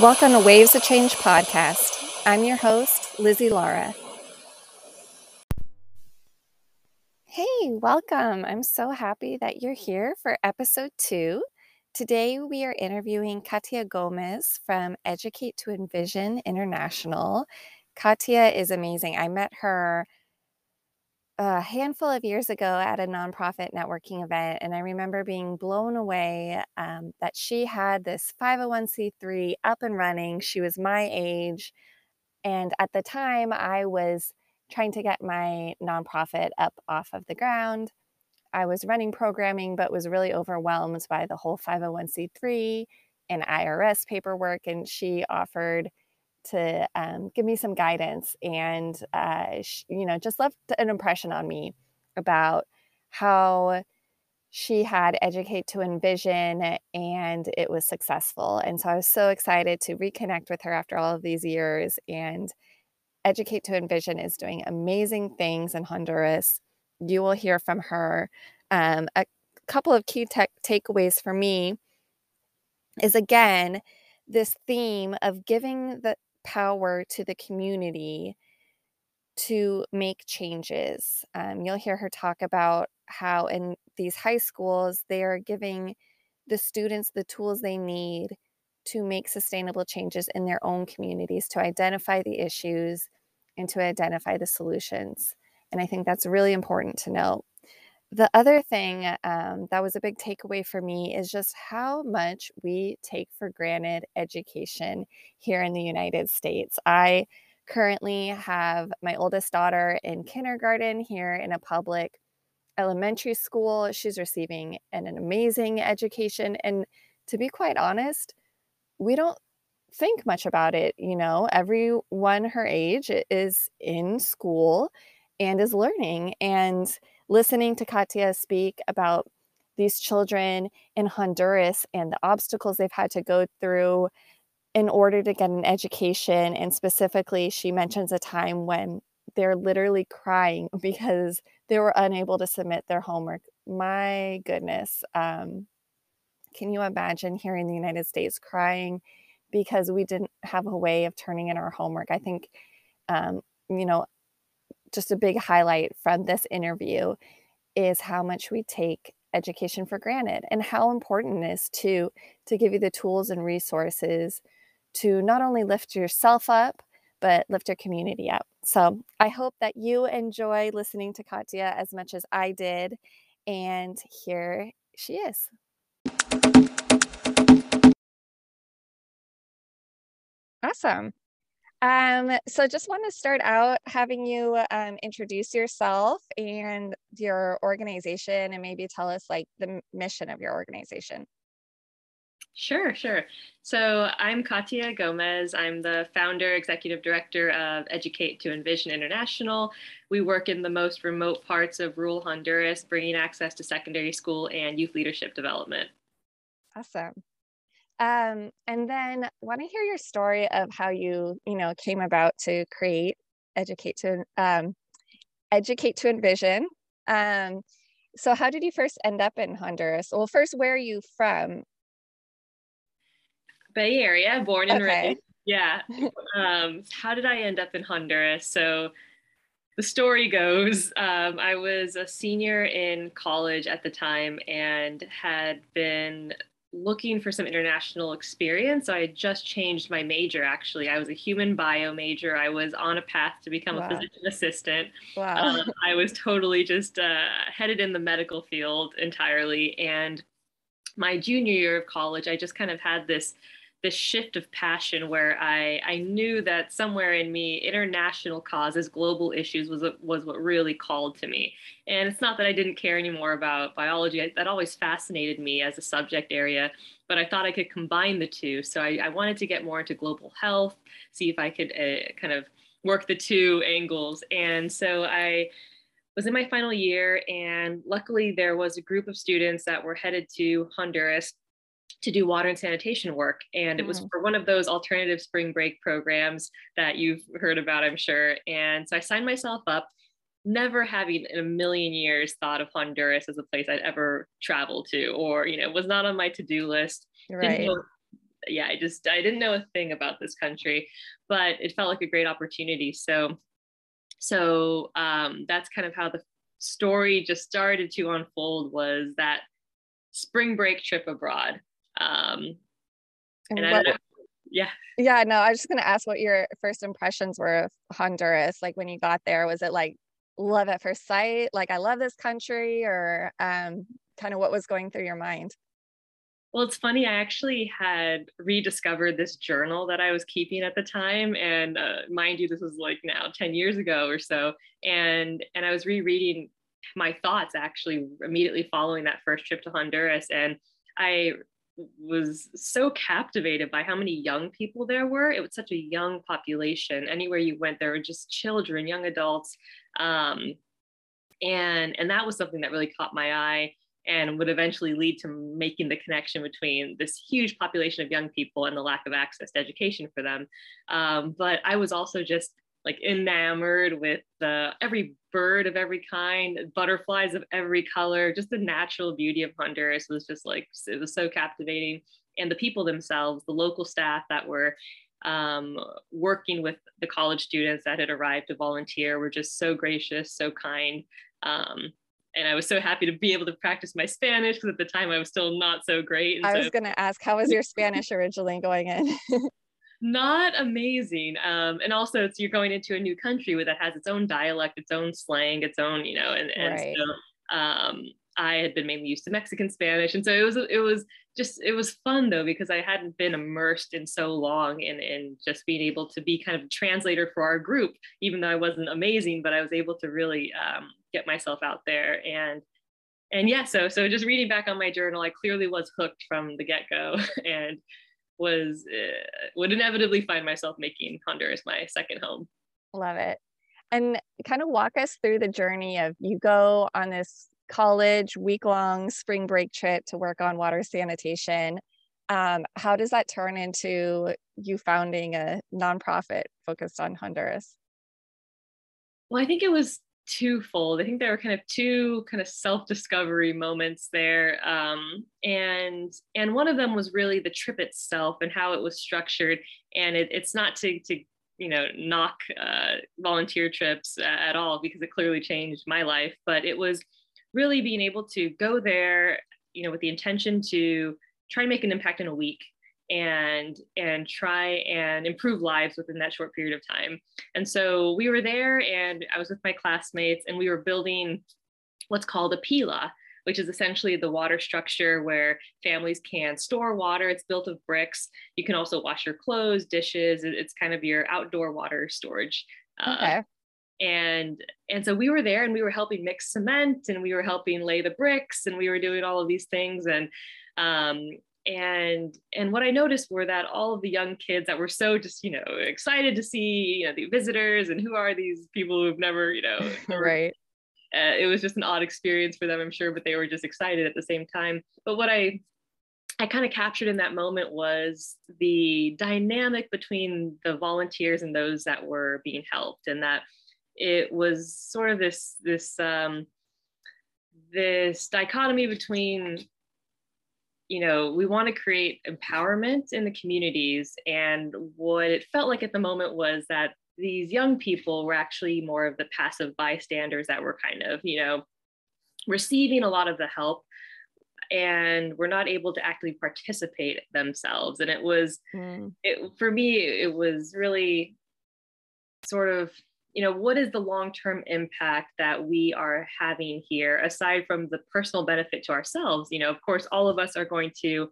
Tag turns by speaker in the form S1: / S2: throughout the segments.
S1: Welcome to Waves of Change podcast. I'm your host, Lizzie Lara. Hey, welcome. I'm so happy that you're here for episode two. Today, we are interviewing Katia Gomez from Educate2Envision International. Katia is amazing. I met her a handful of years ago at a nonprofit networking event, and I remember being blown away um, that she had this 501c3 up and running. She was my age. And at the time, I was trying to get my nonprofit up off of the ground. I was running programming, but was really overwhelmed by the whole 501c3 and IRS paperwork. And she offered to um, give me some guidance and, uh, she, you know, just left an impression on me about how she had Educate2Envision and it was successful. And so I was so excited to reconnect with her after all of these years. And Educate2Envision is doing amazing things in Honduras. You will hear from her. Um, a couple of key tech takeaways for me is again, this theme of giving the power to the community to make changes. Um, you'll hear her talk about how in these high schools, they are giving the students the tools they need to make sustainable changes in their own communities, to identify the issues and to identify the solutions. And I think that's really important to know. The other thing um, that was a big takeaway for me is just how much we take for granted education here in the United States. I currently have my oldest daughter in kindergarten here in a public elementary school. She's receiving an, an amazing education. And to be quite honest, we don't think much about it. You know, everyone her age is in school and is learning. And listening to Katia speak about these children in Honduras and the obstacles they've had to go through in order to get an education. And specifically, she mentions a time when they're literally crying because they were unable to submit their homework. My goodness. Um, can you imagine here in the United States crying because we didn't have a way of turning in our homework? I think, um, you know, just a big highlight from this interview is how much we take education for granted and how important it is to to give you the tools and resources to not only lift yourself up but lift your community up. So, I hope that you enjoy listening to Katia as much as I did and here she is. Awesome. Um, so just want to start out having you um, introduce yourself and your organization and maybe tell us like the mission of your organization.
S2: Sure, sure. So I'm Katia Gomez. I'm the founder, executive director of Educate2Envision International. We work in the most remote parts of rural Honduras, bringing access to secondary school and youth leadership development.
S1: Awesome. Um, and then want to hear your story of how you, you know, came about to create Educate to um, Educate2Envision. Um, so how did you first end up in Honduras? Well, first, where are you from?
S2: Bay Area, born and okay. raised. Yeah. um, how did I end up in Honduras? So the story goes um, I was a senior in college at the time and had been looking for some international experience. So I had just changed my major actually. I was a human bio major. I was on a path to become wow. a physician assistant. Wow. Um, I was totally just uh, headed in the medical field entirely. And my junior year of college, I just kind of had this this shift of passion where I, I knew that somewhere in me international causes global issues was was what really called to me. And it's not that I didn't care anymore about biology. That always fascinated me as a subject area but I thought I could combine the two. So I, I wanted to get more into global health see if I could uh, kind of work the two angles. And so I was in my final year and luckily there was a group of students that were headed to Honduras to do water and sanitation work. And it was mm. for one of those alternative spring break programs that you've heard about, I'm sure. And so I signed myself up, never having in a million years thought of Honduras as a place I'd ever travel to, or, you know, was not on my to do list. Right. Know, yeah, I just I didn't know a thing about this country, but it felt like a great opportunity. So so um, that's kind of how the story just started to unfold was that spring break trip abroad. Um, and, and what, yeah.
S1: Yeah, no, I was just going to ask what your first impressions were of Honduras. Like when you got there, was it like love at first sight? Like, I love this country, or um, kind of what was going through your mind?
S2: Well, it's funny. I actually had rediscovered this journal that I was keeping at the time, and uh, mind you, this was like now ten years ago or so. And and I was rereading my thoughts actually immediately following that first trip to Honduras, and I was so captivated by how many young people there were. It was such a young population. Anywhere you went, there were just children, young adults, um, and and that was something that really caught my eye and would eventually lead to making the connection between this huge population of young people and the lack of access to education for them. Um, but I was also just like enamored with the every bird of every kind, butterflies of every color, just the natural beauty of Honduras was just like it was so captivating. And the people themselves, the local staff that were um, working with the college students that had arrived to volunteer were just so gracious, so kind. Um, and I was so happy to be able to practice my Spanish because at the time I was still not so great. And
S1: I
S2: so-
S1: was going to ask, how was your Spanish originally going in?
S2: not amazing. Um, and also, it's you're going into a new country where that has its own dialect, its own slang, its own, you know, and, and right. so um, I had been mainly used to Mexican Spanish, and so it was it was just it was fun though because I hadn't been immersed in so long in in just being able to be kind of a translator for our group, even though I wasn't amazing, but I was able to really um, get myself out there and and yeah, so so just reading back on my journal, I clearly was hooked from the get go, and was uh, would inevitably find myself making Honduras my second home.
S1: Love it. And kind of walk us through the journey of you go on this college week long spring break trip to work on water sanitation. Um, how does that turn into you founding a nonprofit focused on Honduras?
S2: Well, I think it was twofold. I think there were kind of two kind of self-discovery moments there, um, and and one of them was really the trip itself and how it was structured. And it, it's not to to you know knock uh, volunteer trips at all because it clearly changed my life, but it was really being able to go there, you know, with the intention to try and make an impact in a week and and try and improve lives within that short period of time. And so we were there and I was with my classmates and we were building what's called a pila, which is essentially the water structure where families can store water. It's built of bricks. You can also wash your clothes, dishes. It's kind of your outdoor water storage.
S1: Uh, okay. Uh,
S2: and and so we were there and we were helping mix cement and we were helping lay the bricks and we were doing all of these things and um, and and what i noticed were that all of the young kids that were so just you know excited to see you know the visitors and who are these people who've never you know
S1: right.
S2: Uh, it was just an odd experience for them i'm sure but they were just excited at the same time. But what i i kind of captured in that moment was the dynamic between the volunteers and those that were being helped and that it was sort of this this um this dichotomy between you know, we want to create empowerment in the communities. And what it felt like at the moment was that these young people were actually more of the passive bystanders that were kind of, you know, receiving a lot of the help and were not able to actively participate themselves. And it was, mm. it, for me, it was really sort of you know what is the long-term impact that we are having here aside from the personal benefit to ourselves you know of course all of us are going to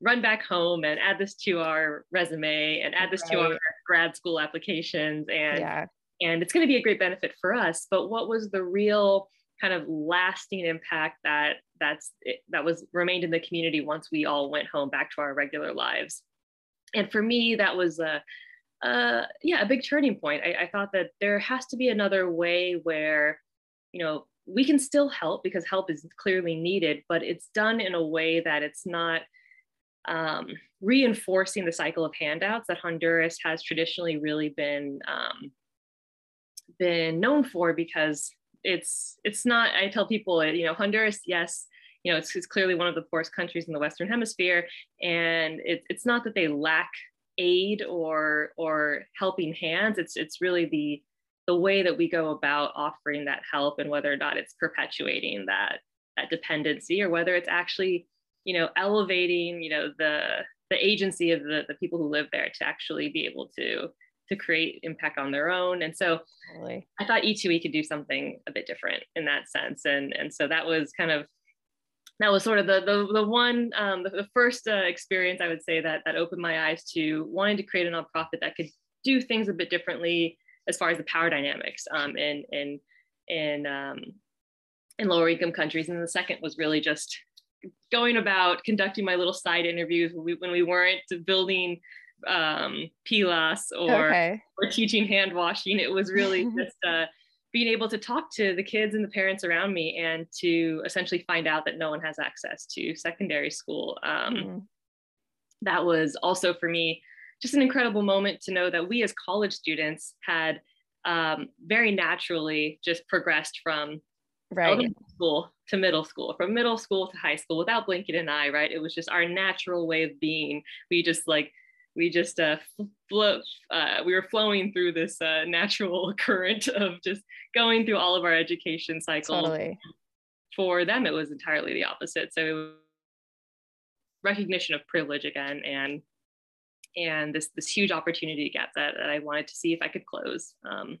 S2: run back home and add this to our resume and add this right. to our grad school applications and yeah. and it's going to be a great benefit for us but what was the real kind of lasting impact that that's that was remained in the community once we all went home back to our regular lives and for me that was a uh, yeah, a big turning point. I, I thought that there has to be another way where, you know, we can still help because help is clearly needed, but it's done in a way that it's not um, reinforcing the cycle of handouts that Honduras has traditionally really been um, been known for because it's it's not. I tell people, you know, Honduras, yes, you know, it's, it's clearly one of the poorest countries in the Western Hemisphere. And it, it's not that they lack aid or or helping hands. It's it's really the the way that we go about offering that help and whether or not it's perpetuating that that dependency or whether it's actually you know elevating you know the the agency of the, the people who live there to actually be able to to create impact on their own and so totally. i thought e2e could do something a bit different in that sense and and so that was kind of that was sort of the the, the one um, the, the first uh, experience I would say that that opened my eyes to wanting to create a nonprofit that could do things a bit differently as far as the power dynamics um, in in in um, in lower income countries. And the second was really just going about conducting my little side interviews when we, when we weren't building um, pilas or okay. or teaching hand washing. It was really just uh, being able to talk to the kids and the parents around me and to essentially find out that no one has access to secondary school. Um, mm-hmm. That was also for me just an incredible moment to know that we as college students had um, very naturally just progressed from right. school to middle school, from middle school to high school without blinking an eye, right? It was just our natural way of being. We just like we just uh, flow, uh, we were flowing through this uh, natural current of just going through all of our education cycles. Totally. For them, it was entirely the opposite. So it was recognition of privilege again, and and this this huge opportunity gap that, that I wanted to see if I could close. Um,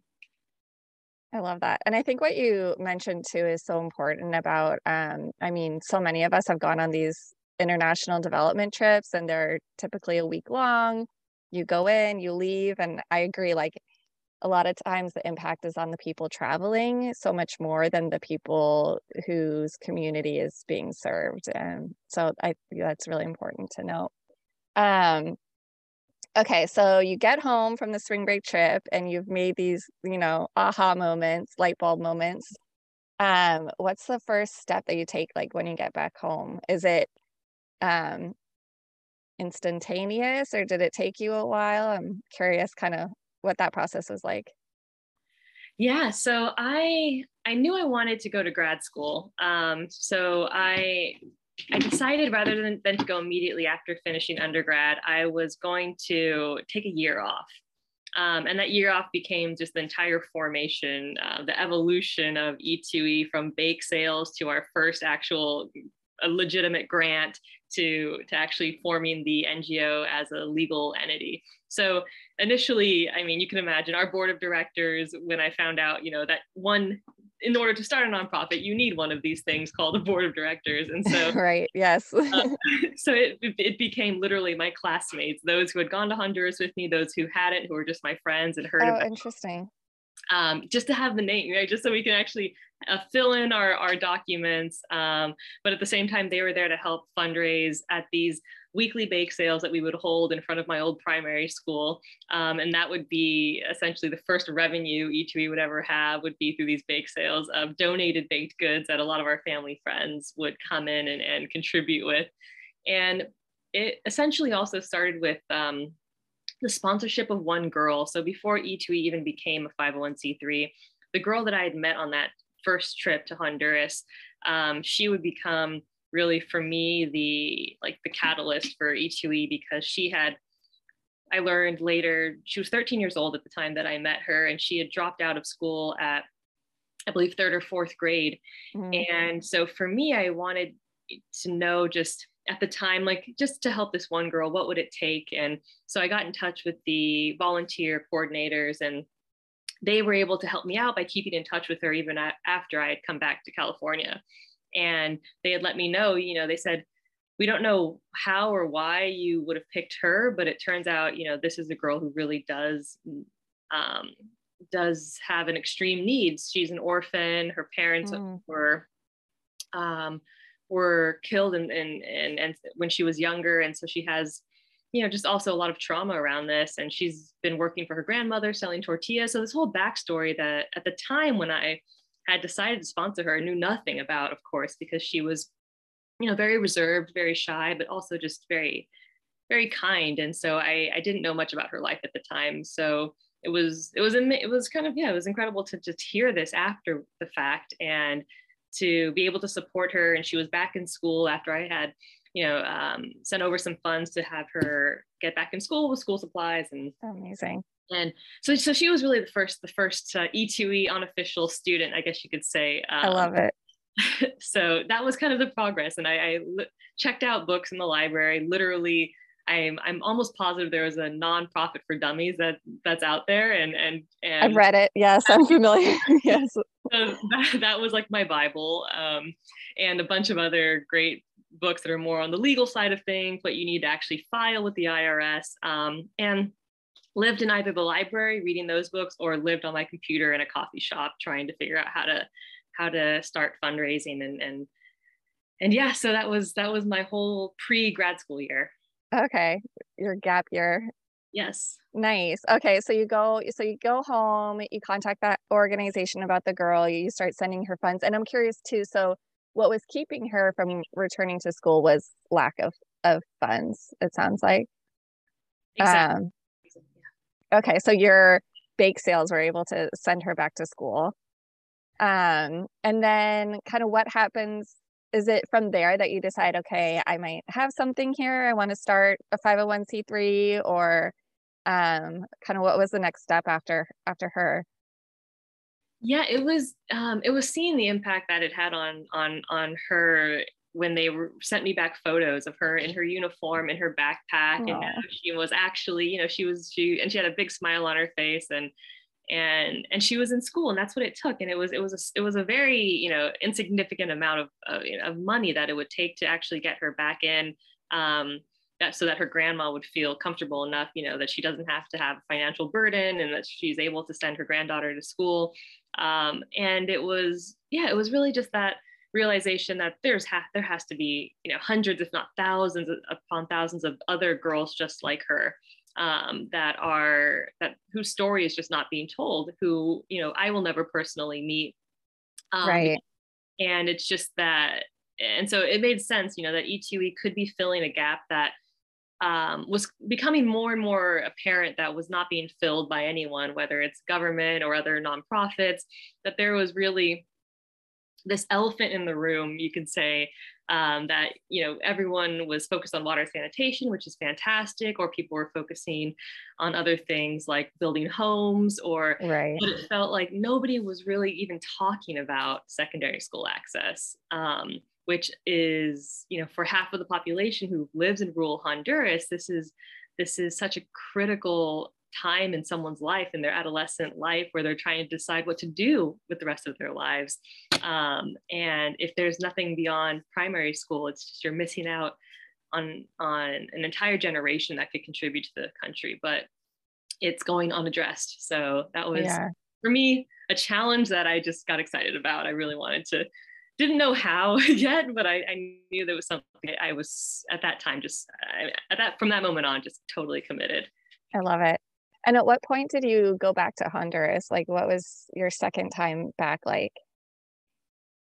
S1: I love that. And I think what you mentioned too is so important about, um, I mean, so many of us have gone on these international development trips and they're typically a week long. You go in, you leave. And I agree, like a lot of times the impact is on the people traveling so much more than the people whose community is being served. And so I that's really important to note. Um, okay, so you get home from the spring break trip and you've made these, you know, aha moments, light bulb moments. Um, what's the first step that you take like when you get back home? Is it um, instantaneous or did it take you a while? I'm curious kind of what that process was like.
S2: Yeah, so I I knew I wanted to go to grad school. Um, so I I decided rather than, than to go immediately after finishing undergrad, I was going to take a year off. Um, and that year off became just the entire formation, uh, the evolution of E2E from bake sales to our first actual a legitimate grant to to actually forming the NGO as a legal entity. So initially, I mean, you can imagine our board of directors when I found out, you know, that one in order to start a nonprofit, you need one of these things called a board of directors. And so,
S1: right, yes. uh,
S2: so it, it became literally my classmates, those who had gone to Honduras with me, those who hadn't, who were just my friends and heard
S1: oh,
S2: about.
S1: interesting
S2: um, just to have the name, right? Just so we can actually uh, fill in our, our documents. Um, but at the same time, they were there to help fundraise at these weekly bake sales that we would hold in front of my old primary school. Um, and that would be essentially the first revenue E2E would ever have would be through these bake sales of donated baked goods that a lot of our family friends would come in and, and contribute with. And it essentially also started with um, the sponsorship of one girl. So before E2E even became a 501c3, the girl that I had met on that first trip to Honduras, um, she would become really for me the like the catalyst for E2E because she had I learned later she was 13 years old at the time that I met her and she had dropped out of school at I believe third or fourth grade. Mm-hmm. And so for me I wanted to know just at the time, like just to help this one girl, what would it take? And so I got in touch with the volunteer coordinators and they were able to help me out by keeping in touch with her even after I had come back to California. And they had let me know, you know, they said, we don't know how or why you would have picked her, but it turns out, you know, this is a girl who really does um, does have an extreme needs. She's an orphan. Her parents mm. were um, were killed and and and, and when she was younger and so she has you know just also a lot of trauma around this and she's been working for her grandmother selling tortillas. So this whole backstory that at the time when i had decided to sponsor her I knew nothing about of course because she was you know very reserved very shy but also just very very kind. And so i i didn't know much about her life at the time. So it was it was it was kind of yeah it was incredible to just hear this after the fact and to be able to support her. And she was back in school after I had, you know, um, sent over some funds to have her get back in school with school supplies and
S1: amazing.
S2: And so, so she was really the first, the first uh, E2E unofficial student, I guess you could say.
S1: Um, I love it.
S2: so that was kind of the progress. And I, I checked out books in the library, literally I'm I'm almost positive there was a nonprofit for dummies that that's out there and and and
S1: I've read it. Yes, I'm familiar. yes. So
S2: that, that was like my Bible. Um, and a bunch of other great books that are more on the legal side of things, but you need to actually file with the IRS. Um, and lived in either the library reading those books or lived on my computer in a coffee shop trying to figure out how to how to start fundraising and and and yeah so that was that was my whole pre grad school year
S1: Okay, your gap year.
S2: Yes.
S1: Nice. Okay, so you go so you go home, you contact that organization about the girl, you start sending her funds. And I'm curious too, so what was keeping her from returning to school was lack of of funds, it sounds like.
S2: Exactly. Um,
S1: okay, so your bake sales were able to send her back to school. Um, and then kind of what happens is it from there that you decide okay i might have something here i want to start a 501c3 or um kind of what was the next step after after her
S2: yeah it was um it was seeing the impact that it had on on on her when they sent me back photos of her in her uniform in her backpack Aww. and she was actually you know she was she and she had a big smile on her face and and and she was in school and that's what it took and it was it was a, it was a very you know insignificant amount of uh, you know, of money that it would take to actually get her back in um, that so that her grandma would feel comfortable enough you know that she doesn't have to have a financial burden and that she's able to send her granddaughter to school um, and it was yeah it was really just that realization that there's ha- there has to be you know hundreds if not thousands upon thousands of other girls just like her um, that are that whose story is just not being told who you know i will never personally meet.
S1: Um, right.
S2: and it's just that and so it made sense you know that e2e could be filling a gap that um, was becoming more and more apparent that was not being filled by anyone whether it's government or other nonprofits that there was really this elephant in the room you can say um, that you know everyone was focused on water sanitation which is fantastic or people were focusing on other things like building homes or
S1: right.
S2: but it felt like nobody was really even talking about secondary school access um, which is you know for half of the population who lives in rural honduras this is this is such a critical time in someone's life in their adolescent life where they're trying to decide what to do with the rest of their lives. Um, and if there's nothing beyond primary school it's just you're missing out on on an entire generation that could contribute to the country but it's going unaddressed. So that was yeah. for me a challenge that i just got excited about. I really wanted to didn't know how yet but I, I knew there was something i was at that time just I, at that from that moment on just totally committed
S1: i love it and at what point did you go back to Honduras? Like, what was your second time back like?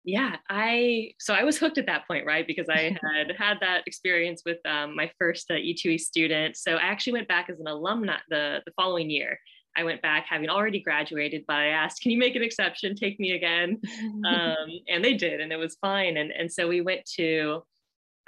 S2: Yeah, I so I was hooked at that point, right? Because I had had that experience with um, my first uh, E2E student. So I actually went back as an alumna the the following year. I went back having already graduated, but I asked, "Can you make an exception? Take me again?" um, and they did, and it was fine. And and so we went to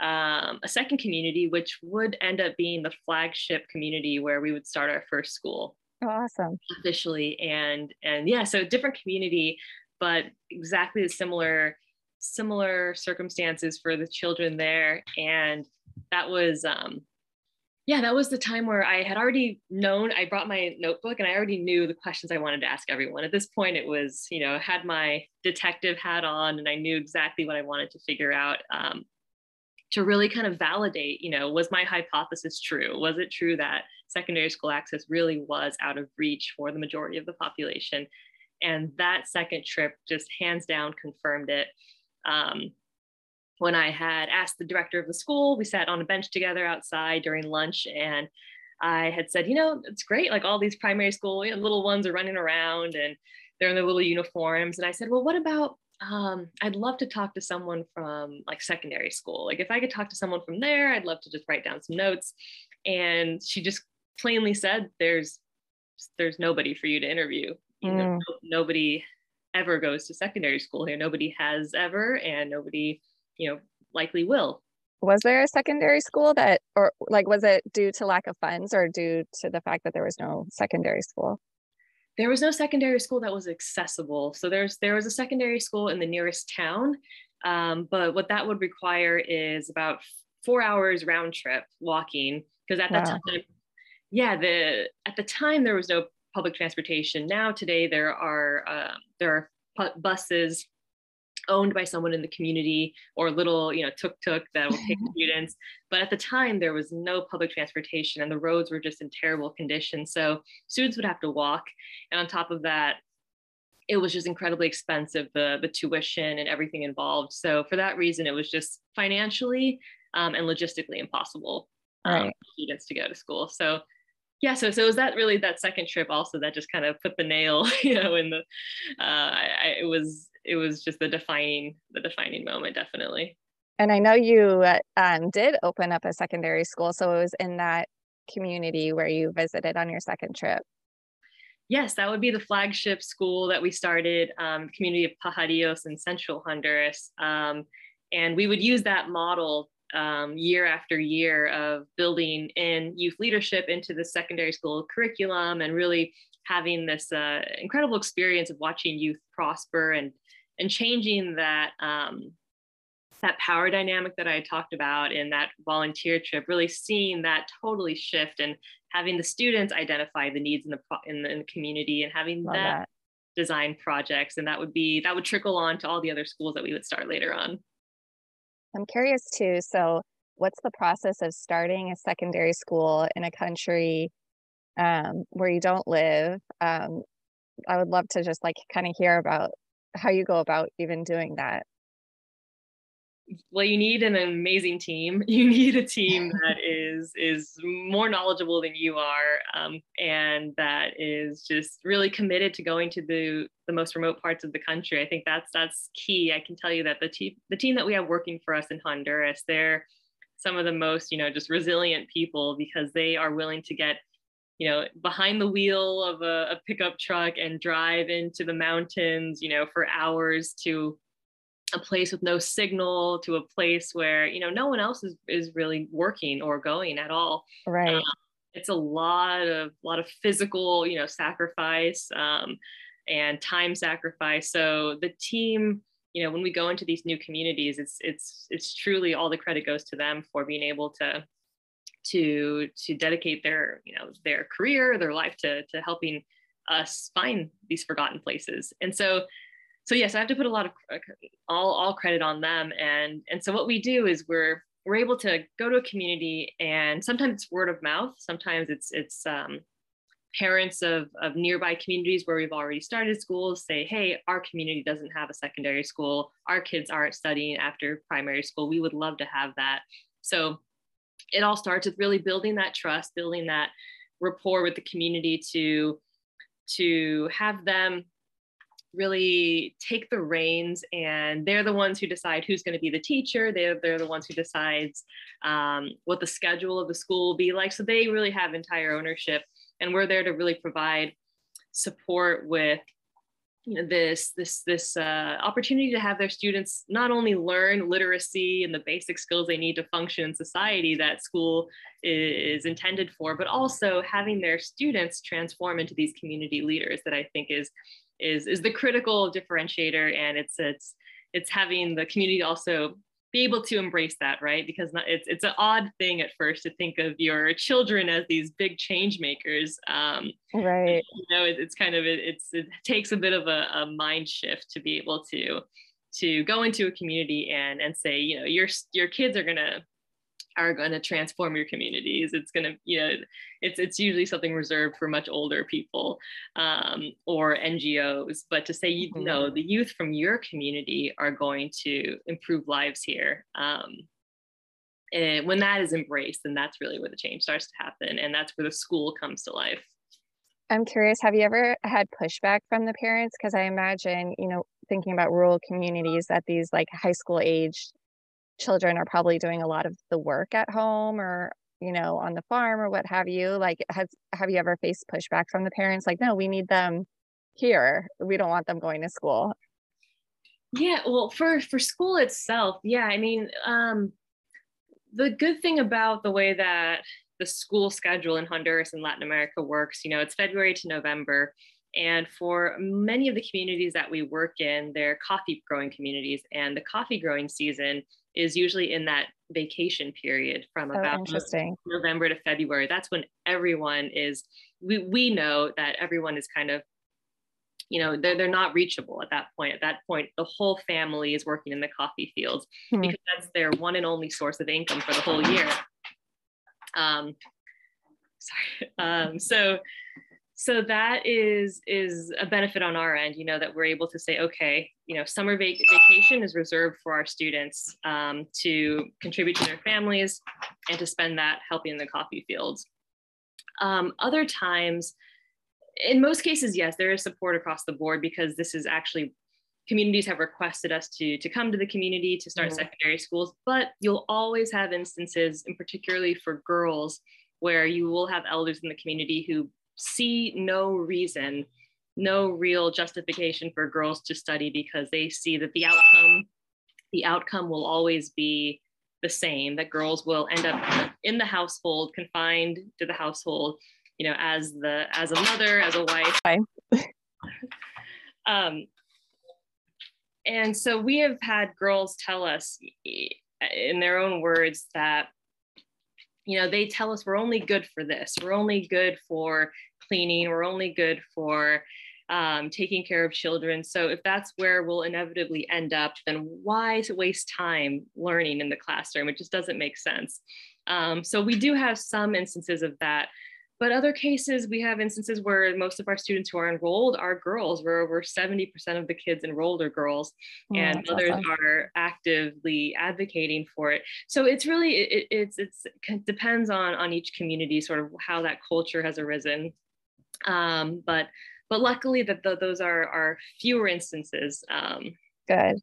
S2: um, a second community, which would end up being the flagship community where we would start our first school.
S1: awesome.
S2: Officially. And and yeah, so different community, but exactly the similar similar circumstances for the children there. And that was um yeah, that was the time where I had already known, I brought my notebook and I already knew the questions I wanted to ask everyone. At this point, it was, you know, had my detective hat on and I knew exactly what I wanted to figure out. Um, to really kind of validate, you know, was my hypothesis true? Was it true that secondary school access really was out of reach for the majority of the population? And that second trip just hands down confirmed it. Um, when I had asked the director of the school, we sat on a bench together outside during lunch and I had said, you know, it's great. Like all these primary school you know, little ones are running around and they're in their little uniforms. And I said, well, what about um, I'd love to talk to someone from like secondary school. Like if I could talk to someone from there, I'd love to just write down some notes. And she just plainly said, "There's, there's nobody for you to interview. You know, mm. nobody, ever goes to secondary school here. Nobody has ever, and nobody, you know, likely will.
S1: Was there a secondary school that, or like, was it due to lack of funds or due to the fact that there was no secondary school?
S2: There was no secondary school that was accessible. So there's there was a secondary school in the nearest town, um, but what that would require is about four hours round trip walking because at that wow. time, yeah, the at the time there was no public transportation. Now today there are uh, there are buses owned by someone in the community or little you know tuk tuk that will take students. But at the time there was no public transportation and the roads were just in terrible condition. So students would have to walk. And on top of that it was just incredibly expensive the the tuition and everything involved. So for that reason it was just financially um, and logistically impossible um, right. for students to go to school. So yeah so so it was that really that second trip also that just kind of put the nail you know in the uh I, it was it was just the defining the defining moment definitely.
S1: And i know you um, did open up a secondary school so it was in that community where you visited on your second trip.
S2: Yes that would be the flagship school that we started um, community of pajarios in central honduras. Um, and we would use that model um, year after year of building in youth leadership into the secondary school curriculum and really having this uh, incredible experience of watching youth prosper and and changing that um, that power dynamic that I talked about in that volunteer trip, really seeing that totally shift and having the students identify the needs in the in the, in the community and having that, that design projects, and that would be that would trickle on to all the other schools that we would start later on.
S1: I'm curious too. So, what's the process of starting a secondary school in a country um, where you don't live? Um, I would love to just like kind of hear about how you go about even doing that?
S2: Well you need an amazing team. You need a team that is is more knowledgeable than you are um, and that is just really committed to going to the the most remote parts of the country. I think that's that's key. I can tell you that the team the team that we have working for us in honduras they're some of the most you know just resilient people because they are willing to get you know, behind the wheel of a, a pickup truck and drive into the mountains, you know, for hours to a place with no signal to a place where you know no one else is is really working or going at all.
S1: Right. Um,
S2: it's a lot of lot of physical you know sacrifice um, and time sacrifice. So the team you know when we go into these new communities it's it's it's truly all the credit goes to them for being able to to to dedicate their you know their career their life to to helping us find these forgotten places. And so so yes i have to put a lot of all all credit on them. And and so what we do is we're we're able to go to a community and sometimes it's word of mouth. Sometimes it's it's um, parents of, of nearby communities where we've already started schools say hey our community doesn't have a secondary school. Our kids aren't studying after primary school. We would love to have that. So it all starts with really building that trust, building that rapport with the community to to have them really take the reins and they're the ones who decide who's going to be the teacher. They're, they're the ones who decides um, what the schedule of the school will be like. So they really have entire ownership and we're there to really provide support with you know this this this uh, opportunity to have their students not only learn literacy and the basic skills they need to function in society that school is intended for but also having their students transform into these community leaders that i think is is is the critical differentiator. And it's it's it's having the community also be able to embrace that, right? Because it's it's an odd thing at first to think of your children as these big change makers. Um,
S1: right.
S2: You know, it, it's kind of it, it's it takes a bit of a, a mind shift to be able to to go into a community and and say, you know, your your kids are gonna are going to transform your communities. It's going to, you know, it's it's usually something reserved for much older people um, or NGOs. But to say, you know, mm-hmm. the youth from your community are going to improve lives here. Um, and when that is embraced, then that's really where the change starts to happen, and that's where the school comes to life.
S1: I'm curious, have you ever had pushback from the parents? Because I imagine, you know, thinking about rural communities that these like high school age children are probably doing a lot of the work at home or you know on the farm or what have you like has have you ever faced pushback from the parents like no we need them here. We don't want them going to school.
S2: Yeah, well, for for school itself, yeah, I mean, um, the good thing about the way that the school schedule in Honduras and Latin America works, you know, it's February to November. And for many of the communities that we work in, they're coffee growing communities. And the coffee growing season is usually in that vacation period from oh, about November to February. That's when everyone is, we, we know that everyone is kind of you know they're, they're not reachable at that point at that point the whole family is working in the coffee fields mm-hmm. because that's their one and only source of income for the whole year um sorry um so so that is is a benefit on our end you know that we're able to say okay you know summer vac- vacation is reserved for our students um, to contribute to their families and to spend that helping in the coffee fields um, other times in most cases, yes, there is support across the board because this is actually communities have requested us to to come to the community to start mm-hmm. secondary schools but you'll always have instances and particularly for girls where you will have elders in the community who see no reason no real justification for girls to study because they see that the outcome the outcome will always be the same that girls will end up in the household confined to the household you know, as the as a mother, as a wife. um, and so we have had girls tell us in their own words that you know they tell us we're only good for this we're only good for cleaning we're only good for um, taking care of children so if that's where we'll inevitably end up then why waste time learning in the classroom it just doesn't make sense um, so we do have some instances of that but other cases, we have instances where most of our students who are enrolled are girls, where over 70% of the kids enrolled are girls, oh, and others awesome. are actively advocating for it. So it's really, it, it's, it's, it depends on, on each community, sort of how that culture has arisen. Um, but, but luckily that those are, are fewer instances. Um,
S1: Good.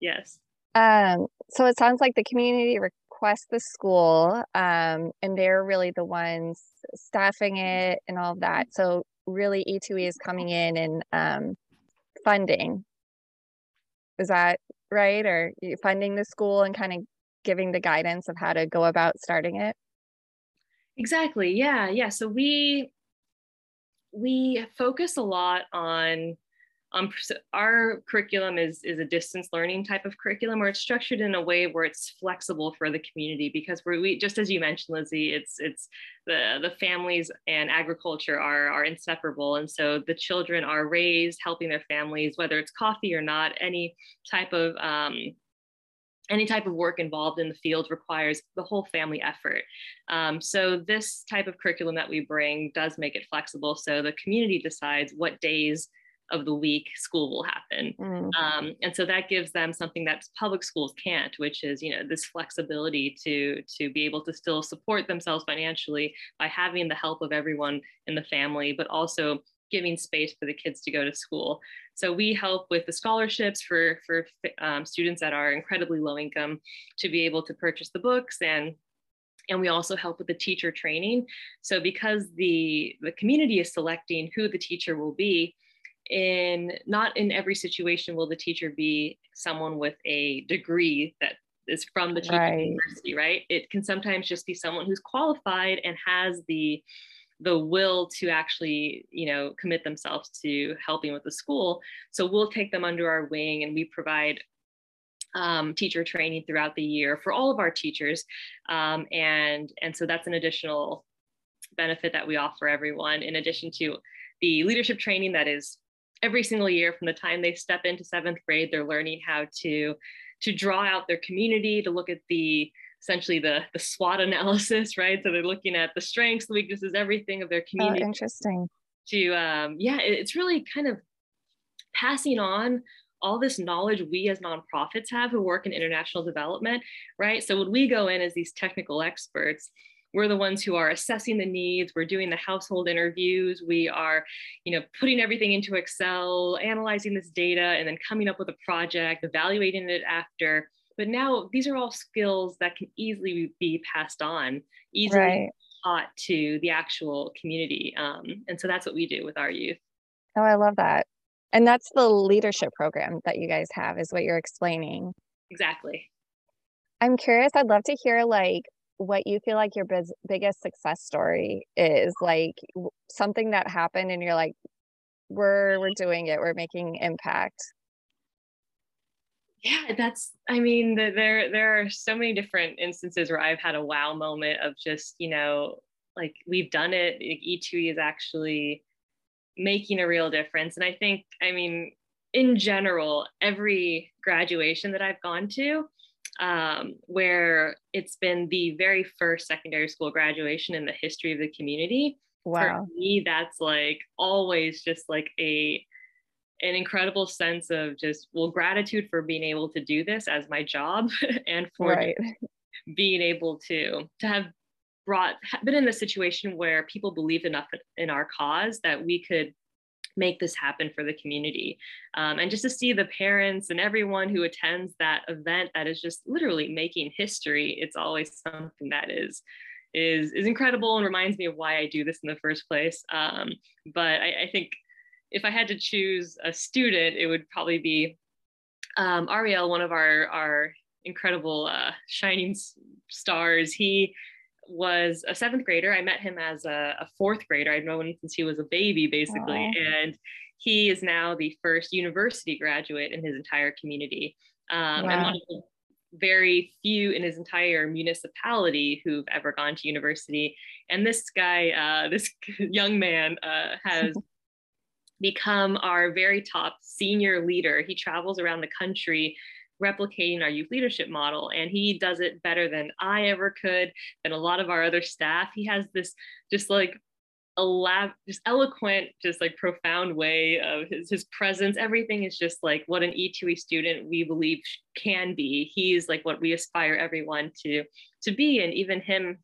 S2: Yes.
S1: Um, so it sounds like the community request the school um, and they're really the ones staffing it and all of that so really e2e is coming in and um, funding is that right or funding the school and kind of giving the guidance of how to go about starting it
S2: exactly yeah yeah so we we focus a lot on um, our curriculum is, is a distance learning type of curriculum where it's structured in a way where it's flexible for the community because we're, we, just as you mentioned, Lizzie, it's, it's the, the families and agriculture are, are inseparable. And so the children are raised helping their families, whether it's coffee or not, any type of um, any type of work involved in the field requires the whole family effort. Um, so this type of curriculum that we bring does make it flexible. So the community decides what days of the week school will happen. Mm. Um, and so that gives them something that public schools can't, which is, you know, this flexibility to, to be able to still support themselves financially by having the help of everyone in the family, but also giving space for the kids to go to school. So we help with the scholarships for, for um, students that are incredibly low income to be able to purchase the books and and we also help with the teacher training. So because the, the community is selecting who the teacher will be, in not in every situation will the teacher be someone with a degree that is from the teaching right. university, right? It can sometimes just be someone who's qualified and has the the will to actually, you know, commit themselves to helping with the school. So we'll take them under our wing and we provide um, teacher training throughout the year for all of our teachers. Um, and, and so that's an additional benefit that we offer everyone in addition to the leadership training that is every single year from the time they step into seventh grade, they're learning how to to draw out their community, to look at the essentially the the SWOT analysis, right? So they're looking at the strengths, the weaknesses, everything of their oh, community.
S1: Oh, interesting.
S2: To um, yeah, it's really kind of passing on all this knowledge we as nonprofits have who work in international development, right? So when we go in as these technical experts, we're the ones who are assessing the needs we're doing the household interviews we are you know putting everything into excel analyzing this data and then coming up with a project evaluating it after but now these are all skills that can easily be passed on easily right. taught to the actual community um, and so that's what we do with our youth
S1: Oh, I love that. And that's the leadership program that you guys have, is what you're explaining.
S2: Exactly.
S1: I'm curious. I'd love to hear like what you feel like your biz- biggest success story is, like something that happened, and you're like, we're we're doing it. We're making impact.
S2: Yeah, that's. I mean, the, there there are so many different instances where I've had a wow moment of just you know like we've done it. E2E is actually making a real difference. And I think, I mean, in general, every graduation that I've gone to, um, where it's been the very first secondary school graduation in the history of the community.
S1: Wow.
S2: For me, that's like always just like a an incredible sense of just well gratitude for being able to do this as my job and for right. being able to to have brought been in a situation where people believed enough in our cause that we could make this happen for the community um, and just to see the parents and everyone who attends that event that is just literally making history it's always something that is is is incredible and reminds me of why i do this in the first place um, but I, I, think if i had to choose a student it would probably be um, ariel one of our our incredible uh, shining stars he was a seventh grader. I met him as a, a fourth grader. I've known him since he was a baby, basically. Aww. And he is now the first university graduate in his entire community. Um, wow. And one of the very few in his entire municipality who've ever gone to university. And this guy, uh, this young man, uh, has become our very top senior leader. He travels around the country replicating our youth leadership model. And he does it better than I ever could, than a lot of our other staff. He has this just like a lab, just eloquent, just like profound way of his, his presence. Everything is just like what an E2E student we believe can be. He's like what we aspire everyone to to be. And even him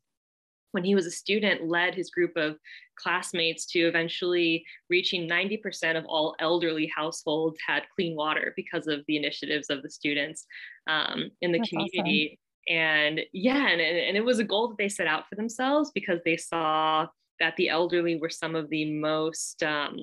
S2: when he was a student, led his group of classmates to eventually reaching 90% of all elderly households had clean water because of the initiatives of the students um, in the That's community. Awesome. And yeah, and, and it was a goal that they set out for themselves because they saw that the elderly were some of the most um,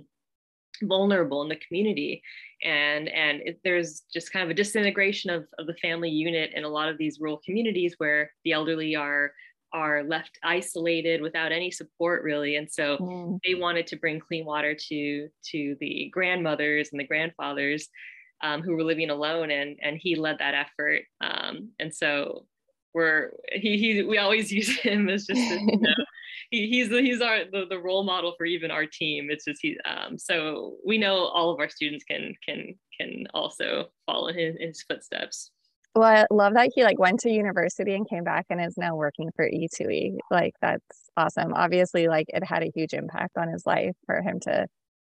S2: vulnerable in the community and and it, there's just kind of a disintegration of, of the family unit in a lot of these rural communities where the elderly are are left isolated without any support really. And so mm. they wanted to bring clean water to to the grandmothers and the grandfathers um, who were living alone and and he led that effort. Um, and so we're he, he we always use him as just you know, he, he's he's our the, the role model for even our team. It's just he um, so we know all of our students can can can also follow in his footsteps
S1: well, I love that he like went to university and came back and is now working for E2E. Like that's awesome. Obviously, like it had a huge impact on his life for him to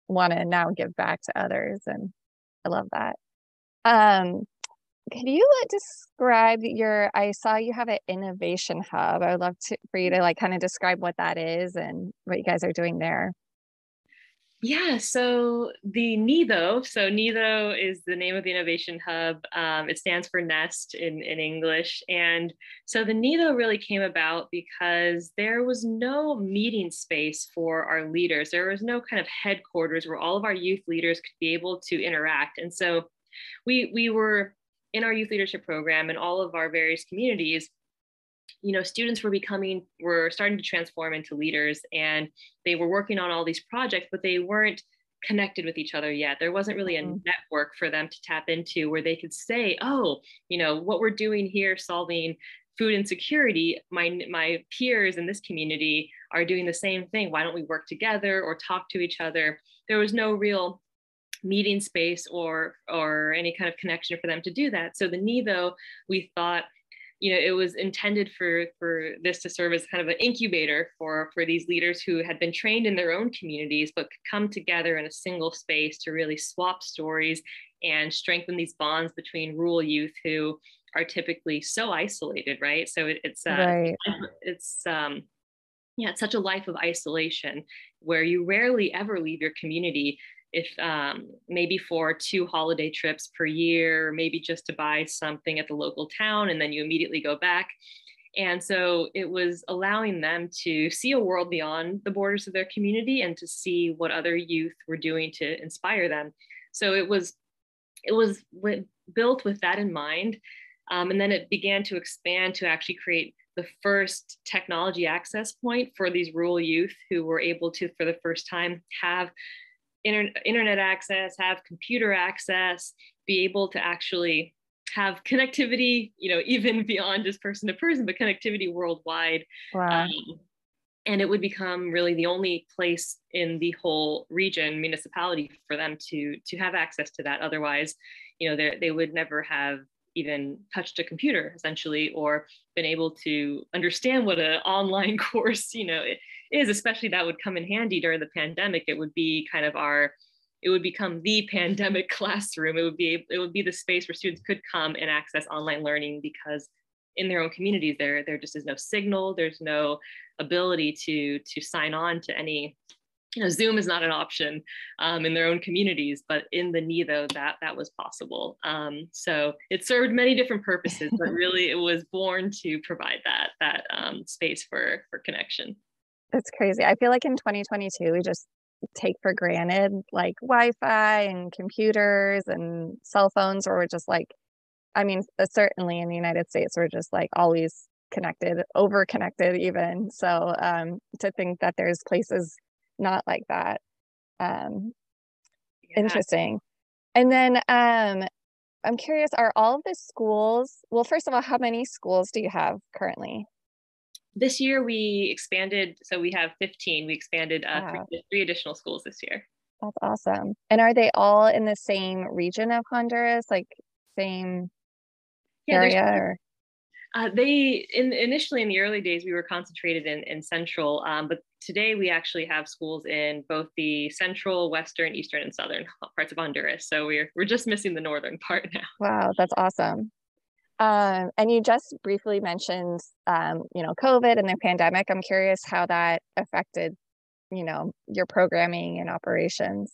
S1: want to now give back to others. And I love that. Um, can you describe your I saw you have an innovation hub. I would love to for you to like kind of describe what that is and what you guys are doing there.
S2: Yeah, so the NIDO, so NIDO is the name of the Innovation Hub. Um, it stands for Nest in, in English. And so the NIDO really came about because there was no meeting space for our leaders. There was no kind of headquarters where all of our youth leaders could be able to interact. And so we, we were in our youth leadership program in all of our various communities you know students were becoming were starting to transform into leaders and they were working on all these projects but they weren't connected with each other yet. There wasn't really a mm-hmm. network for them to tap into where they could say oh you know what we're doing here solving food insecurity my my peers in this community are doing the same thing. Why don't we work together or talk to each other? There was no real meeting space or or any kind of connection for them to do that. So the NIDO we thought you know, it was intended for for this to serve as kind of an incubator for for these leaders who had been trained in their own communities, but could come together in a single space to really swap stories and strengthen these bonds between rural youth who are typically so isolated, right? So it, it's uh, right. it's um, yeah, it's such a life of isolation where you rarely ever leave your community if um, maybe for two holiday trips per year, maybe just to buy something at the local town and then you immediately go back. And so it was allowing them to see a world beyond the borders of their community and to see what other youth were doing to inspire them. So it was it was built with that in mind. Um, and then it began to expand to actually create the first technology access point for these rural youth who were able to, for the first time, have inter- internet access, have computer access, be able to actually have connectivity, you know, even beyond just person to person, but connectivity worldwide. Wow. Um, and it would become really the only place in the whole region municipality for them to to have access to that otherwise you know they would never have even touched a computer essentially or been able to understand what an online course you know is especially that would come in handy during the pandemic. It would be kind of our it would become the pandemic classroom. It would be it would be the space where students could come and access online learning because in their own communities there there just is no signal. There's no ability to to sign on to any you know zoom is not an option um, in their own communities but in the nido that that was possible. Um, so it served many different purposes but really it was born to provide that that um, space for for connection
S1: it's crazy i feel like in 2022 we just take for granted like wi-fi and computers and cell phones or we're just like i mean uh, certainly in the united states we're just like always connected over connected even so um, to think that there's places not like that. Um, yeah. Interesting. And then um, I'm curious, are all of the schools, well, first of all, how many schools do you have currently?
S2: This year we expanded, so we have 15. We expanded uh, wow. three, three additional schools this year.
S1: That's awesome. And are they all in the same region of Honduras, like same yeah, area? Or?
S2: Uh, they in initially in the early days we were concentrated in in central, um, but today we actually have schools in both the central, western, eastern, and southern parts of Honduras. So we're we're just missing the northern part now.
S1: Wow, that's awesome. Um, and you just briefly mentioned, um, you know, COVID and the pandemic. I'm curious how that affected, you know, your programming and operations.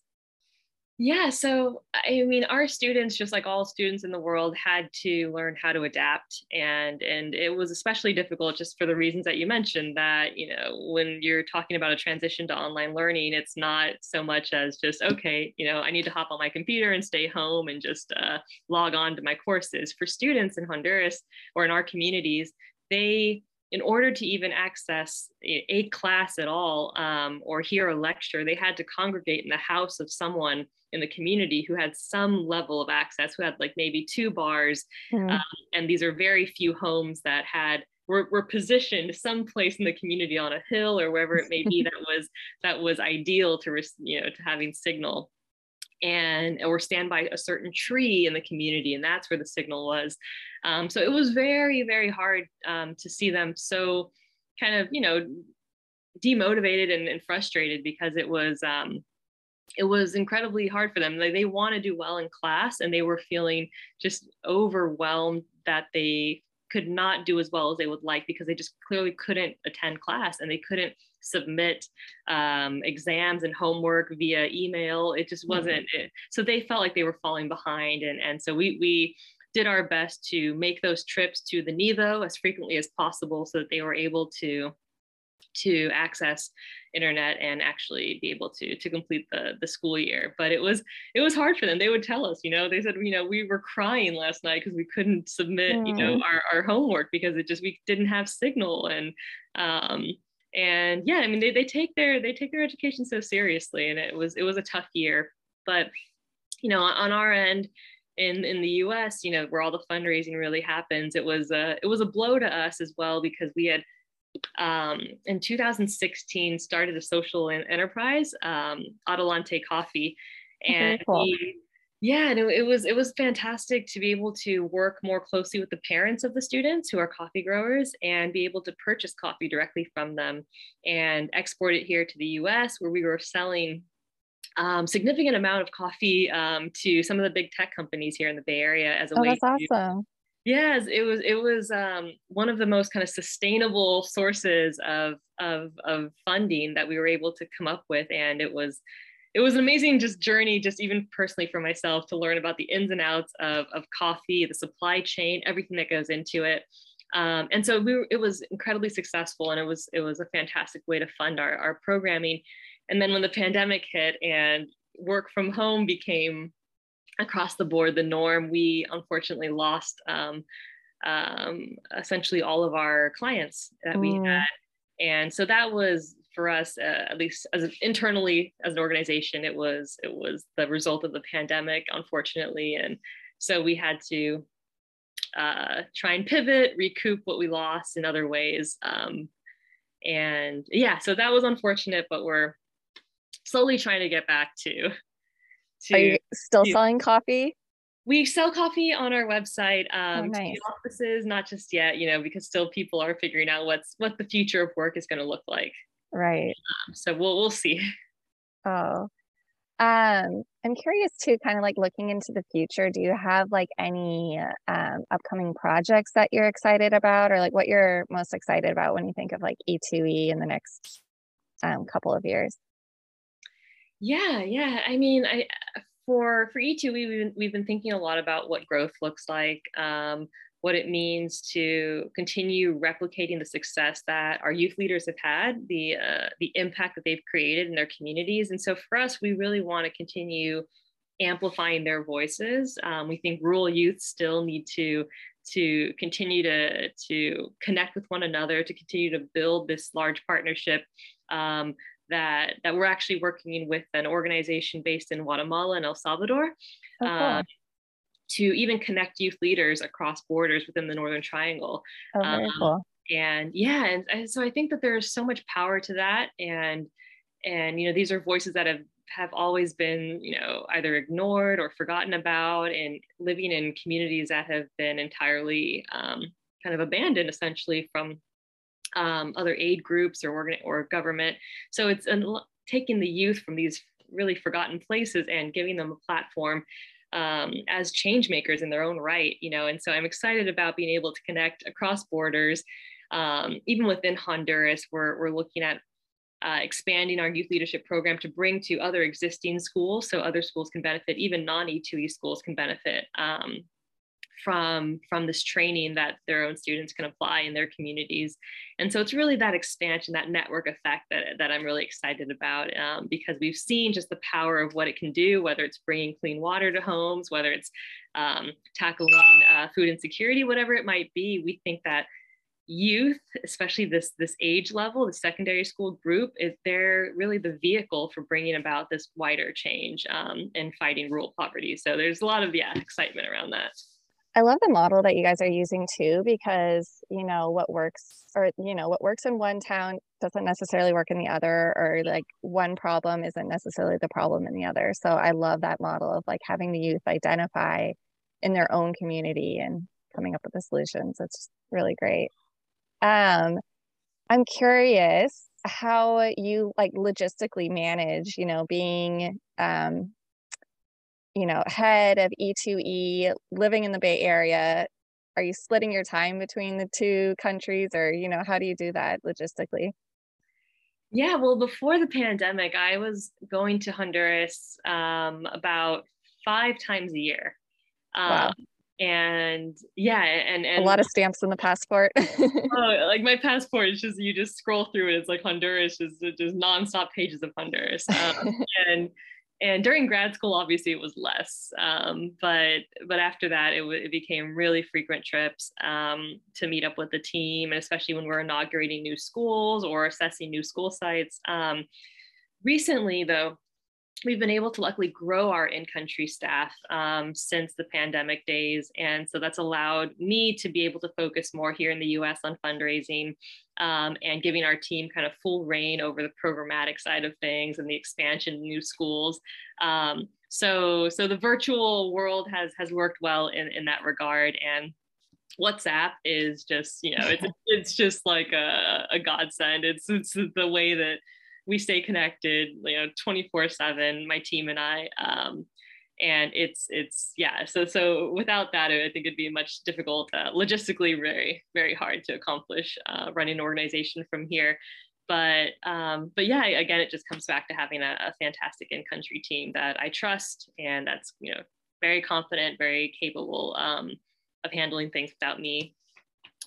S2: Yeah, so I mean, our students, just like all students in the world, had to learn how to adapt, and and it was especially difficult just for the reasons that you mentioned. That you know, when you're talking about a transition to online learning, it's not so much as just okay, you know, I need to hop on my computer and stay home and just uh, log on to my courses. For students in Honduras or in our communities, they in order to even access a class at all um, or hear a lecture, they had to congregate in the house of someone in the community who had some level of access, who had like maybe two bars. Mm. Um, and these are very few homes that had were, were positioned someplace in the community on a hill or wherever it may be that was that was ideal to you know to having signal and or stand by a certain tree in the community and that's where the signal was. Um, so it was very very hard um, to see them so kind of you know demotivated and, and frustrated because it was um, it was incredibly hard for them. Like they want to do well in class and they were feeling just overwhelmed that they could not do as well as they would like because they just clearly couldn't attend class and they couldn't submit um, exams and homework via email. It just wasn't. Mm-hmm. It, so they felt like they were falling behind, and and so we we did our best to make those trips to the Nido as frequently as possible so that they were able to to access internet and actually be able to to complete the the school year but it was it was hard for them they would tell us you know they said you know we were crying last night because we couldn't submit you know mm. our, our homework because it just we didn't have signal and um and yeah i mean they, they take their they take their education so seriously and it was it was a tough year but you know on our end in in the us you know where all the fundraising really happens it was a it was a blow to us as well because we had um, in 2016 started a social enterprise um, adelante coffee and cool. we yeah, no, it was it was fantastic to be able to work more closely with the parents of the students who are coffee growers and be able to purchase coffee directly from them and export it here to the U.S. where we were selling um, significant amount of coffee um, to some of the big tech companies here in the Bay Area as a
S1: oh,
S2: way.
S1: That's to, awesome.
S2: Yes, it was it was um, one of the most kind of sustainable sources of, of of funding that we were able to come up with, and it was it was an amazing just journey, just even personally for myself to learn about the ins and outs of, of coffee, the supply chain, everything that goes into it. Um, and so we were, it was incredibly successful and it was it was a fantastic way to fund our, our programming. And then when the pandemic hit and work from home became across the board the norm, we unfortunately lost um, um, essentially all of our clients that we mm. had. And so that was for us, uh, at least as internally as an organization, it was it was the result of the pandemic, unfortunately, and so we had to uh, try and pivot, recoup what we lost in other ways. Um, and yeah, so that was unfortunate, but we're slowly trying to get back to.
S1: to Are you still to, selling coffee?
S2: We sell coffee on our website.
S1: Um, oh, nice.
S2: to offices, not just yet, you know, because still people are figuring out what's what the future of work is going to look like.
S1: Right.
S2: Um, so we'll we'll see.
S1: Oh, um, I'm curious too, kind of like looking into the future. Do you have like any um, upcoming projects that you're excited about, or like what you're most excited about when you think of like E2E in the next um, couple of years?
S2: Yeah, yeah. I mean, I for for E2E we've been, we've been thinking a lot about what growth looks like. Um, what it means to continue replicating the success that our youth leaders have had, the uh, the impact that they've created in their communities. And so for us, we really want to continue amplifying their voices. Um, we think rural youth still need to to continue to to connect with one another, to continue to build this large partnership. Um, that, that we're actually working with an organization based in Guatemala and El Salvador. Cool. um, to even connect youth leaders across borders within the Northern Triangle.
S1: Oh, very um, cool.
S2: And yeah, and, and so I think that there's so much power to that. And and you know, these are voices that have have always been, you know, either ignored or forgotten about, and living in communities that have been entirely um, kind of abandoned, essentially from um, other aid groups or organ or government. So it's an, taking the youth from these really forgotten places and giving them a platform um, as change makers in their own right, you know. And so I'm excited about being able to connect across borders. Um, even within Honduras, we're, we're looking at uh, expanding our youth leadership program to bring to other existing schools so other schools can benefit, even non E2E schools can benefit um, from from this training that their own students can apply in their communities. And so it's really that expansion that network effect that, that i'm really excited about um, because we've seen just the power of what it can do whether it's bringing clean water to homes whether it's um, tackling uh, food insecurity whatever it might be. We think that youth especially this this age level the secondary school group is they're really the vehicle for bringing about this wider change um, and fighting rural poverty. So there's a lot of yeah excitement around that
S1: I love the model that you guys are using too, because you know what works or you know what works in one town doesn't necessarily work in the other, or like one problem isn't necessarily the problem in the other. So I love that model of like having the youth identify in their own community and coming up with the solutions. It's really great. Um, I'm curious how you like logistically manage, you know, being um, you know, head of E2E, living in the Bay Area, are you splitting your time between the two countries or, you know, how do you do that logistically?
S2: Yeah, well, before the pandemic, I was going to Honduras um, about five times a year. Um, wow. And yeah, and, and
S1: a lot of stamps in the passport.
S2: oh, like my passport is just you just scroll through it. It's like Honduras, just just nonstop pages of Honduras. Um, and and during grad school obviously it was less um, but but after that it, it became really frequent trips um, to meet up with the team and especially when we're inaugurating new schools or assessing new school sites. Um, recently though we've been able to luckily grow our in-country staff um, since the pandemic days. And so that's allowed me to be able to focus more here in the us on fundraising um, and giving our team kind of full reign over the programmatic side of things and the expansion of new schools. Um, so so the virtual world has has worked well in, in that regard. And WhatsApp is just, you know, it's it's just like a, a godsend. It's it's the way that we stay connected, you know, 24 seven, my team and I. Um, and it's, it's, yeah. So, so without that, I think it'd be much difficult, uh, logistically very, very hard to accomplish uh, running an organization from here. But, um, but yeah, again, it just comes back to having a, a fantastic in-country team that I trust and that's, you know, very confident, very capable um, of handling things without me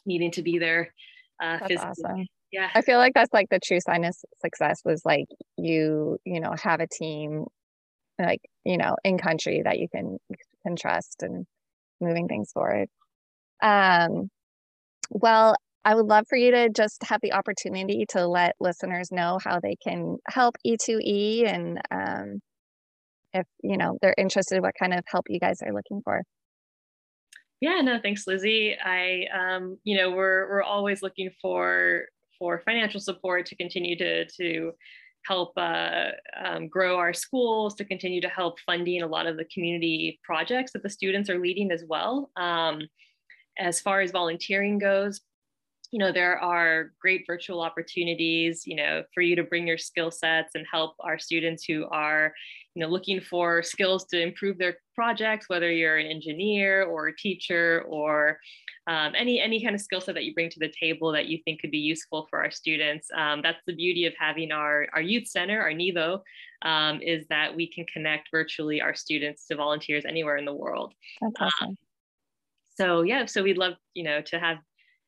S2: needing to be there uh,
S1: that's physically. awesome
S2: yeah.
S1: I feel like that's like the true sign of success was like you you know have a team like you know in country that you can can trust and moving things forward. Um well i would love for you to just have the opportunity to let listeners know how they can help e2e and um if you know they're interested what kind of help you guys are looking for.
S2: Yeah no thanks lizzie. I um you know we're we're always looking for for financial support to continue to to help uh, um, grow our schools, to continue to help funding a lot of the community projects that the students are leading as well. Um, as far as volunteering goes, you know, there are great virtual opportunities, you know, for you to bring your skill sets and help our students who are, you know, looking for skills to improve their projects, whether you're an engineer or a teacher or um, any any kind of skill set that you bring to the table that you think could be useful for our students. Um, that's the beauty of having our, our youth center, our NIDO, um, is that we can connect virtually our students to volunteers anywhere in the world.
S1: That's um, awesome.
S2: so yeah, so we'd love, you know, to have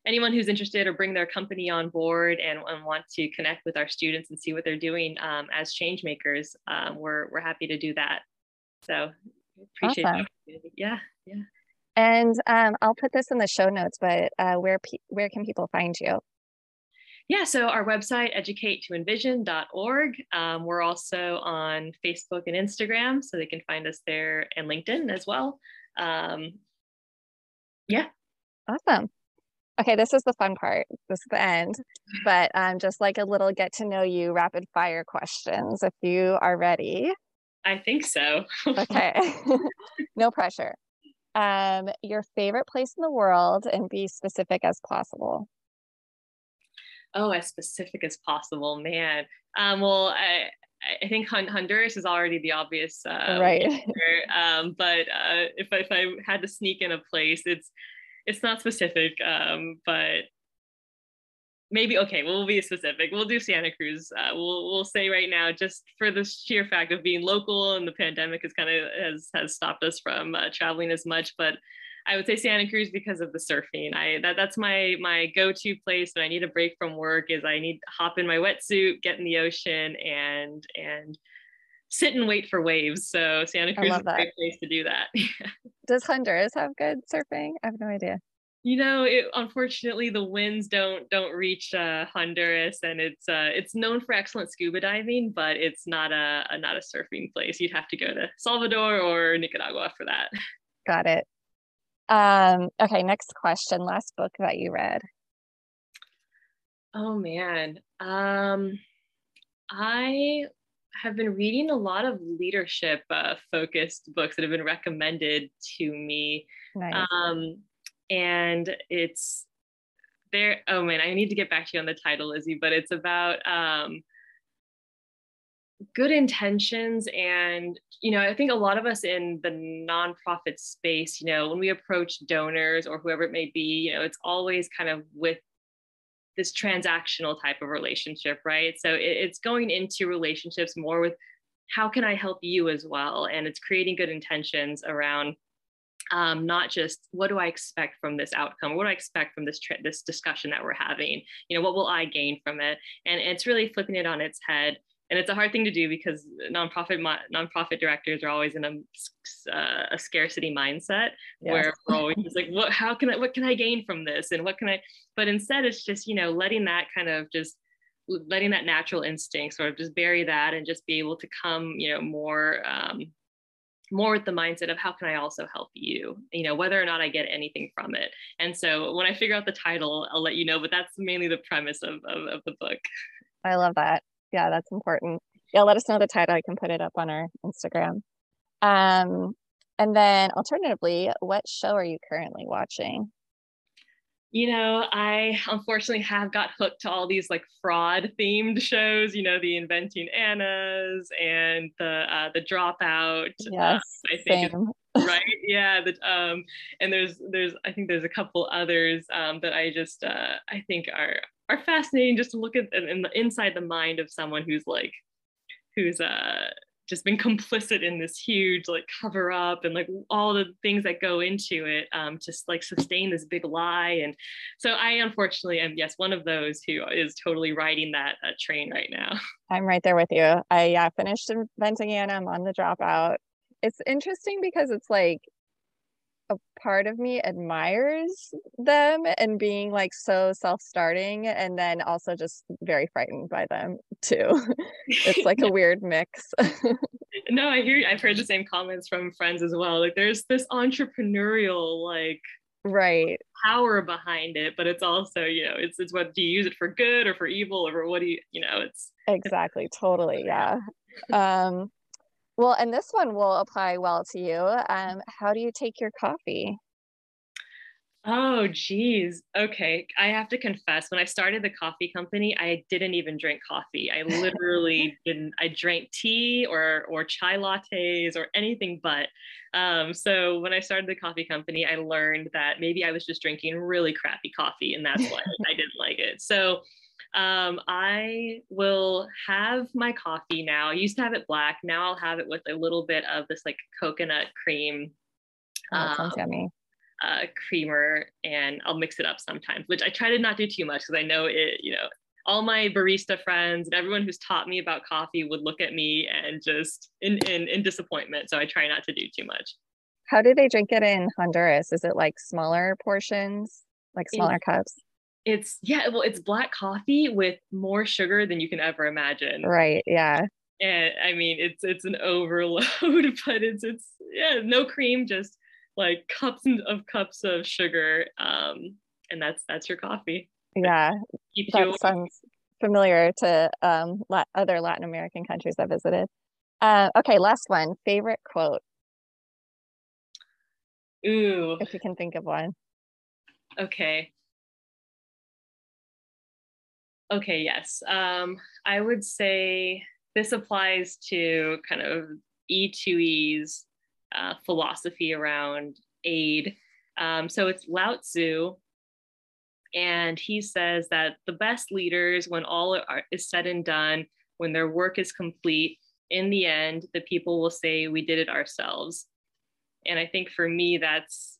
S2: anyone who's interested or bring their company on board and, and want to connect with our students and see what they're doing um, as change makers, um, we're, we're happy to do that. So appreciate awesome. Yeah, yeah.
S1: And um, I'll put this in the show notes, but uh, where pe- where can people find you?
S2: Yeah, so our website, educate2envision.org. Um, we're also on Facebook and Instagram, so they can find us there and LinkedIn as well. Um, yeah.
S1: Awesome. Okay, this is the fun part. This is the end, but um, just like a little get to know you rapid fire questions if you are ready.
S2: I think so.
S1: okay, no pressure um, your favorite place in the world and be specific as possible.
S2: Oh, as specific as possible, man. Um, well, I, I think Honduras is already the obvious, uh,
S1: right?
S2: Um, but uh, if if I had to sneak in a place, it's it's not specific, um, but maybe okay we'll be specific. We'll do santa cruz uh, we'll we'll say right now just for the sheer fact of being local and the pandemic has kind of has has stopped us from uh, traveling as much but i would say santa cruz because of the surfing. I that, that's my my go-to place when i need a break from work is i need to hop in my wetsuit get in the ocean and and sit and wait for waves. So santa cruz is a great place to do that.
S1: Does honduras have good surfing? I have no idea
S2: you know it, unfortunately the winds don't don't reach uh, honduras and it's uh, it's known for excellent scuba diving but it's not a, a, not a surfing place. You'd have to go to salvador or nicaragua for that.
S1: Got it. Um okay next question last book that you read.
S2: Oh man. Um i have been reading a lot of leadership uh, focused books that have been recommended to me.
S1: Nice.
S2: um and it's there. Oh man, I need to get back to you on the title, Lizzie, but it's about um, good intentions and you know i think a lot of us in the nonprofit space you know when we approach donors or whoever it may be you know it's always kind of with this transactional type of relationship right so it's going into relationships more with how can i help you as well and it's creating good intentions around um, not just what do I expect from this outcome? What do I expect from this this discussion that we're having? You know, what will I gain from it? And, and it's really flipping it on its head. And it's a hard thing to do because nonprofit nonprofit directors are always in a, uh, a scarcity mindset yes. where we're always just like, what? How can I? What can I gain from this? And what can I? But instead, it's just you know letting that kind of just letting that natural instinct sort of just bury that and just be able to come you know more um, more with the mindset of how can I also help you, you know, whether or not I get anything from it. And so when I figure out the title, I'll let you know, but that's mainly the premise of, of, of the book.
S1: I love that. Yeah, that's important. Yeah, let us know the title. I can put it up on our Instagram. Um, and then alternatively, what show are you currently watching?
S2: You know, I unfortunately have got hooked to all these like fraud themed shows, you know, the Inventing Annas and the uh, the Dropout.
S1: Uh, yes, uh, I think same.
S2: right. Yeah. The, um, and there's there's I think there's a couple others um, that I just uh, I think are are fascinating just to look at in the inside the mind of someone who's like who's uh just been complicit in this huge like cover up and like all the things that go into it um, to like sustain this big lie. And so i unfortunately am yes one of those who is totally riding that uh, train right now.
S1: I'm right there with you. I yeah finished inventing anna i'm on the dropout. It's interesting because it's like a part of me admires them and being like so self-starting and then also just very frightened by them too. It's like a weird mix.
S2: No i hear i've heard the same comments from friends as well like there's this entrepreneurial like
S1: right.
S2: power behind it but it's also you know it's it's what do you use it for good or for evil or what do you you know it's
S1: exactly totally yeah. Um well, and this one will apply well to you. Um, how do you take your coffee?
S2: Oh, geez. Okay. I have to confess, when I started the coffee company, I didn't even drink coffee. I literally didn't. I drank tea or or chai lattes or anything but. Um, so when I started the coffee company, I learned that maybe I was just drinking really crappy coffee, and that's why I didn't like it. So um, I will have my coffee now. I used to have it black. Now I'll have it with a little bit of this like coconut cream.
S1: Oh, um, sounds yummy.
S2: Uh, creamer, and I'll mix it up sometimes, which I try to not do too much because I know it, you know, all my barista friends and everyone who's taught me about coffee would look at me and just in, in, in disappointment. So I try not to do too much.
S1: How do they drink it in Honduras? Is it like smaller portions, like smaller in, cups?
S2: It's yeah well it's black coffee with more sugar than you can ever imagine.
S1: Right yeah.
S2: And i mean it's it's an overload but it's it's yeah no cream just like cups of cups of sugar um and that's that's your coffee.
S1: Yeah. That you- sounds familiar to um other latin american countries i visited. Uh, okay last one favorite quote?
S2: Ooh.
S1: If you can think of one.
S2: Okay Okay, yes. Um, I would say this applies to kind of E2E's uh, philosophy around aid. Um, so it's Lao Tzu, and he says that the best leaders, when all are, is said and done, when their work is complete, in the end, the people will say, "We did it ourselves." And I think for me, that's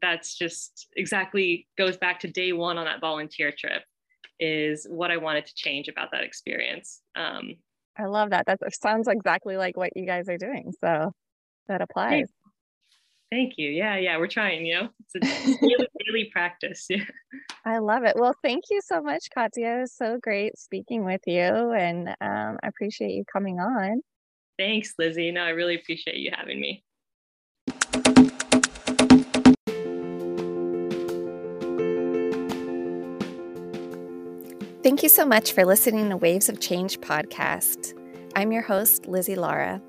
S2: that's just exactly goes back to day one on that volunteer trip is what I wanted to change about that experience. Um,
S1: I love that. That sounds exactly like what you guys are doing. So that applies.
S2: Thank you. Yeah, yeah, we're trying, you know, it's a daily, daily practice. Yeah.
S1: I love it. Well, thank you so much, Katia. It was so great speaking with you, and um, I appreciate you coming on.
S2: Thanks, Lizzie. No, I really appreciate you having me.
S1: Thank you so much for listening to Waves of Change podcast. I'm your host, Lizzie Lara.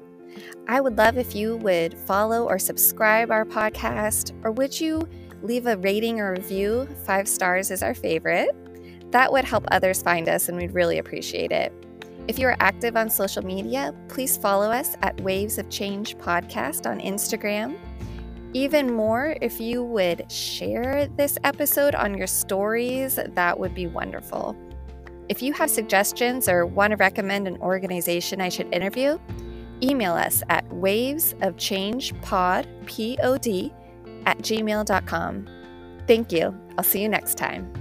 S1: I would love if you would follow or subscribe our podcast, or would you leave a rating or review? Five stars is our favorite. That would help others find us, and we'd really appreciate it. If you are active on social media, please follow us at Waves of Change Podcast on Instagram. Even more, if you would share this episode on your stories, that would be wonderful. If you have suggestions or want to recommend an organization I should interview, email us at wavesofchangepod, at gmail.com. Thank you. I'll see you next time.